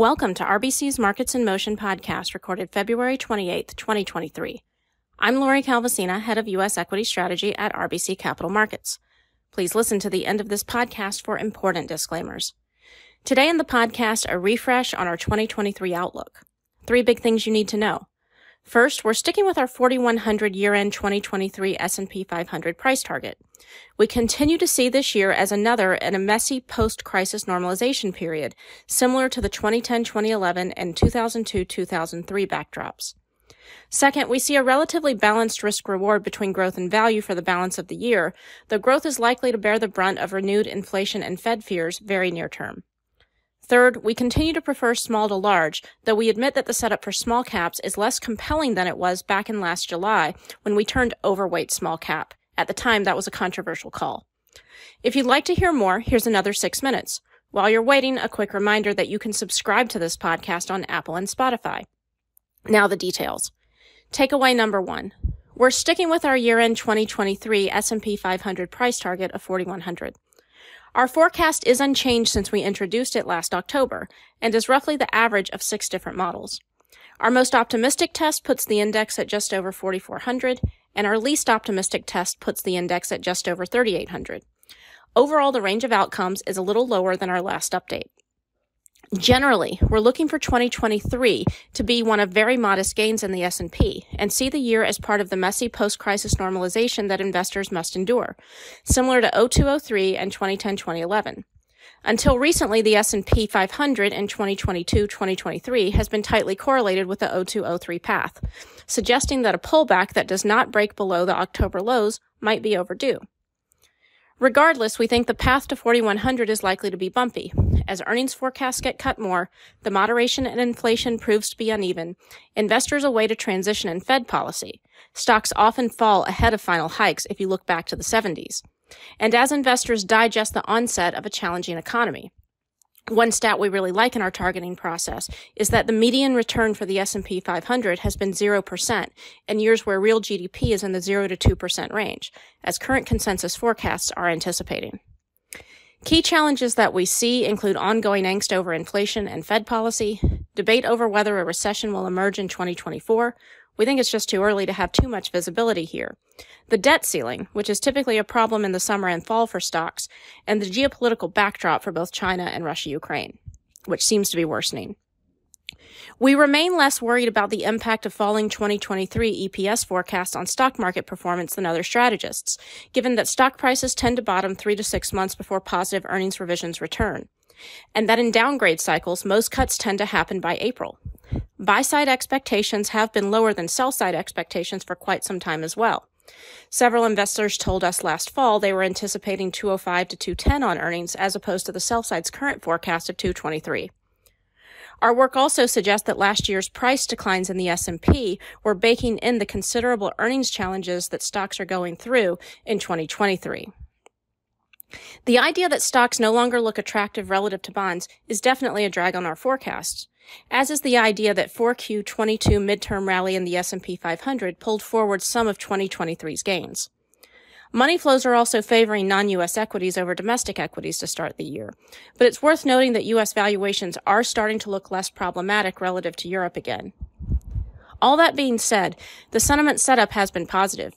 Welcome to RBC's Markets in Motion podcast recorded February 28, 2023. I'm Lori Calvasina, head of U.S. equity strategy at RBC Capital Markets. Please listen to the end of this podcast for important disclaimers. Today in the podcast, a refresh on our 2023 outlook. Three big things you need to know. First, we're sticking with our 4100 year-end 2023 S&P 500 price target. We continue to see this year as another in a messy post-crisis normalization period, similar to the 2010-2011 and 2002-2003 backdrops. Second, we see a relatively balanced risk reward between growth and value for the balance of the year, though growth is likely to bear the brunt of renewed inflation and Fed fears very near term. Third, we continue to prefer small to large, though we admit that the setup for small caps is less compelling than it was back in last July when we turned overweight small cap. At the time, that was a controversial call. If you'd like to hear more, here's another six minutes. While you're waiting, a quick reminder that you can subscribe to this podcast on Apple and Spotify. Now the details. Takeaway number one. We're sticking with our year-end 2023 S&P 500 price target of 4100. Our forecast is unchanged since we introduced it last October and is roughly the average of six different models. Our most optimistic test puts the index at just over 4,400, and our least optimistic test puts the index at just over 3,800. Overall, the range of outcomes is a little lower than our last update. Generally, we're looking for 2023 to be one of very modest gains in the S&P and see the year as part of the messy post-crisis normalization that investors must endure, similar to 0203 and 2010-2011. Until recently, the S&P 500 in 2022-2023 has been tightly correlated with the 0203 path, suggesting that a pullback that does not break below the October lows might be overdue. Regardless, we think the path to 4100 is likely to be bumpy. As earnings forecasts get cut more, the moderation in inflation proves to be uneven, investors await a transition in Fed policy. Stocks often fall ahead of final hikes if you look back to the 70s. And as investors digest the onset of a challenging economy. One stat we really like in our targeting process is that the median return for the S&P 500 has been 0% in years where real GDP is in the 0 to 2% range, as current consensus forecasts are anticipating. Key challenges that we see include ongoing angst over inflation and Fed policy, debate over whether a recession will emerge in 2024, we think it's just too early to have too much visibility here. The debt ceiling, which is typically a problem in the summer and fall for stocks, and the geopolitical backdrop for both China and Russia Ukraine, which seems to be worsening. We remain less worried about the impact of falling 2023 EPS forecasts on stock market performance than other strategists, given that stock prices tend to bottom three to six months before positive earnings revisions return. And that in downgrade cycles, most cuts tend to happen by April. Buy side expectations have been lower than sell side expectations for quite some time as well. Several investors told us last fall they were anticipating 205 to 210 on earnings as opposed to the sell side's current forecast of 223. Our work also suggests that last year's price declines in the S&P were baking in the considerable earnings challenges that stocks are going through in 2023. The idea that stocks no longer look attractive relative to bonds is definitely a drag on our forecasts as is the idea that 4Q22 midterm rally in the S&P 500 pulled forward some of 2023's gains. Money flows are also favoring non-US equities over domestic equities to start the year, but it's worth noting that US valuations are starting to look less problematic relative to Europe again. All that being said, the sentiment setup has been positive.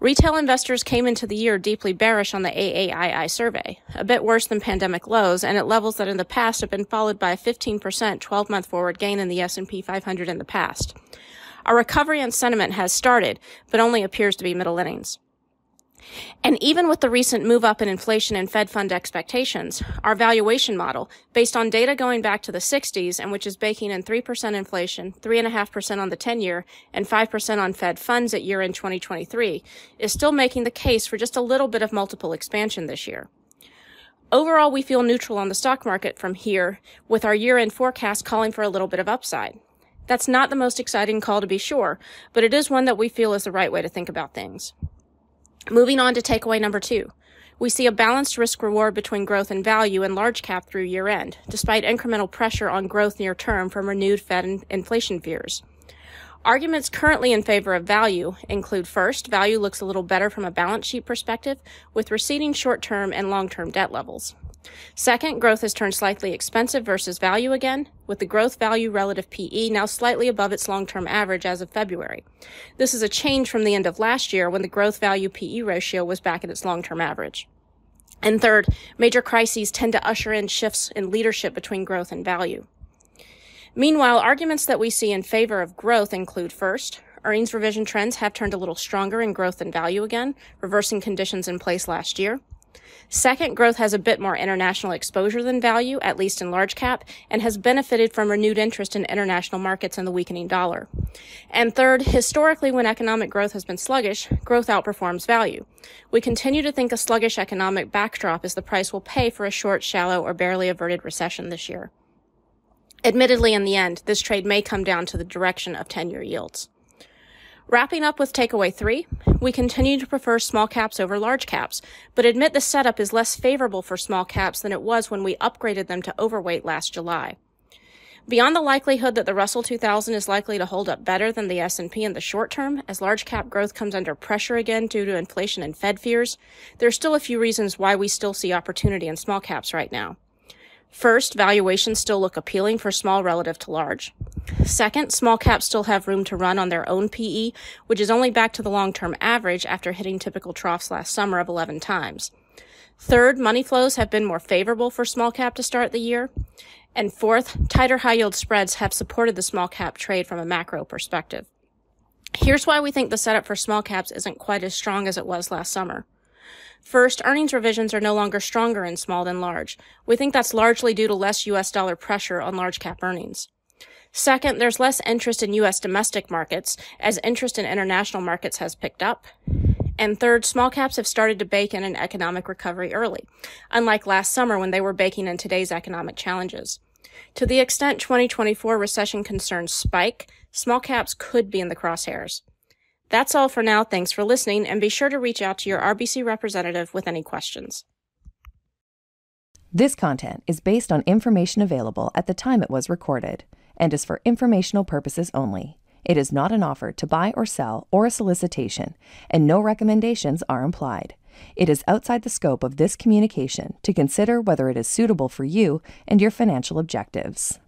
Retail investors came into the year deeply bearish on the AAII survey, a bit worse than pandemic lows and at levels that in the past have been followed by a 15% 12-month forward gain in the S&P 500 in the past. A recovery in sentiment has started, but only appears to be middle innings. And even with the recent move up in inflation and Fed fund expectations, our valuation model, based on data going back to the 60s and which is baking in 3% inflation, 3.5% on the 10 year, and 5% on Fed funds at year end 2023, is still making the case for just a little bit of multiple expansion this year. Overall, we feel neutral on the stock market from here, with our year end forecast calling for a little bit of upside. That's not the most exciting call to be sure, but it is one that we feel is the right way to think about things. Moving on to takeaway number two. We see a balanced risk reward between growth and value in large cap through year end, despite incremental pressure on growth near term from renewed Fed inflation fears. Arguments currently in favor of value include first, value looks a little better from a balance sheet perspective with receding short term and long term debt levels. Second, growth has turned slightly expensive versus value again, with the growth value relative PE now slightly above its long-term average as of February. This is a change from the end of last year when the growth value PE ratio was back at its long-term average. And third, major crises tend to usher in shifts in leadership between growth and value. Meanwhile, arguments that we see in favor of growth include first, earnings revision trends have turned a little stronger in growth and value again, reversing conditions in place last year. Second, growth has a bit more international exposure than value, at least in large cap, and has benefited from renewed interest in international markets and the weakening dollar. And third, historically, when economic growth has been sluggish, growth outperforms value. We continue to think a sluggish economic backdrop is the price we'll pay for a short, shallow, or barely averted recession this year. Admittedly, in the end, this trade may come down to the direction of 10 year yields. Wrapping up with takeaway three, we continue to prefer small caps over large caps, but admit the setup is less favorable for small caps than it was when we upgraded them to overweight last July. Beyond the likelihood that the Russell 2000 is likely to hold up better than the S&P in the short term as large cap growth comes under pressure again due to inflation and Fed fears, there are still a few reasons why we still see opportunity in small caps right now. First, valuations still look appealing for small relative to large. Second, small caps still have room to run on their own PE, which is only back to the long-term average after hitting typical troughs last summer of 11 times. Third, money flows have been more favorable for small cap to start the year. And fourth, tighter high yield spreads have supported the small cap trade from a macro perspective. Here's why we think the setup for small caps isn't quite as strong as it was last summer. First, earnings revisions are no longer stronger in small than large. We think that's largely due to less US dollar pressure on large cap earnings. Second, there's less interest in US domestic markets as interest in international markets has picked up. And third, small caps have started to bake in an economic recovery early, unlike last summer when they were baking in today's economic challenges. To the extent 2024 recession concerns spike, small caps could be in the crosshairs. That's all for now. Thanks for listening, and be sure to reach out to your RBC representative with any questions. This content is based on information available at the time it was recorded and is for informational purposes only. It is not an offer to buy or sell or a solicitation, and no recommendations are implied. It is outside the scope of this communication to consider whether it is suitable for you and your financial objectives.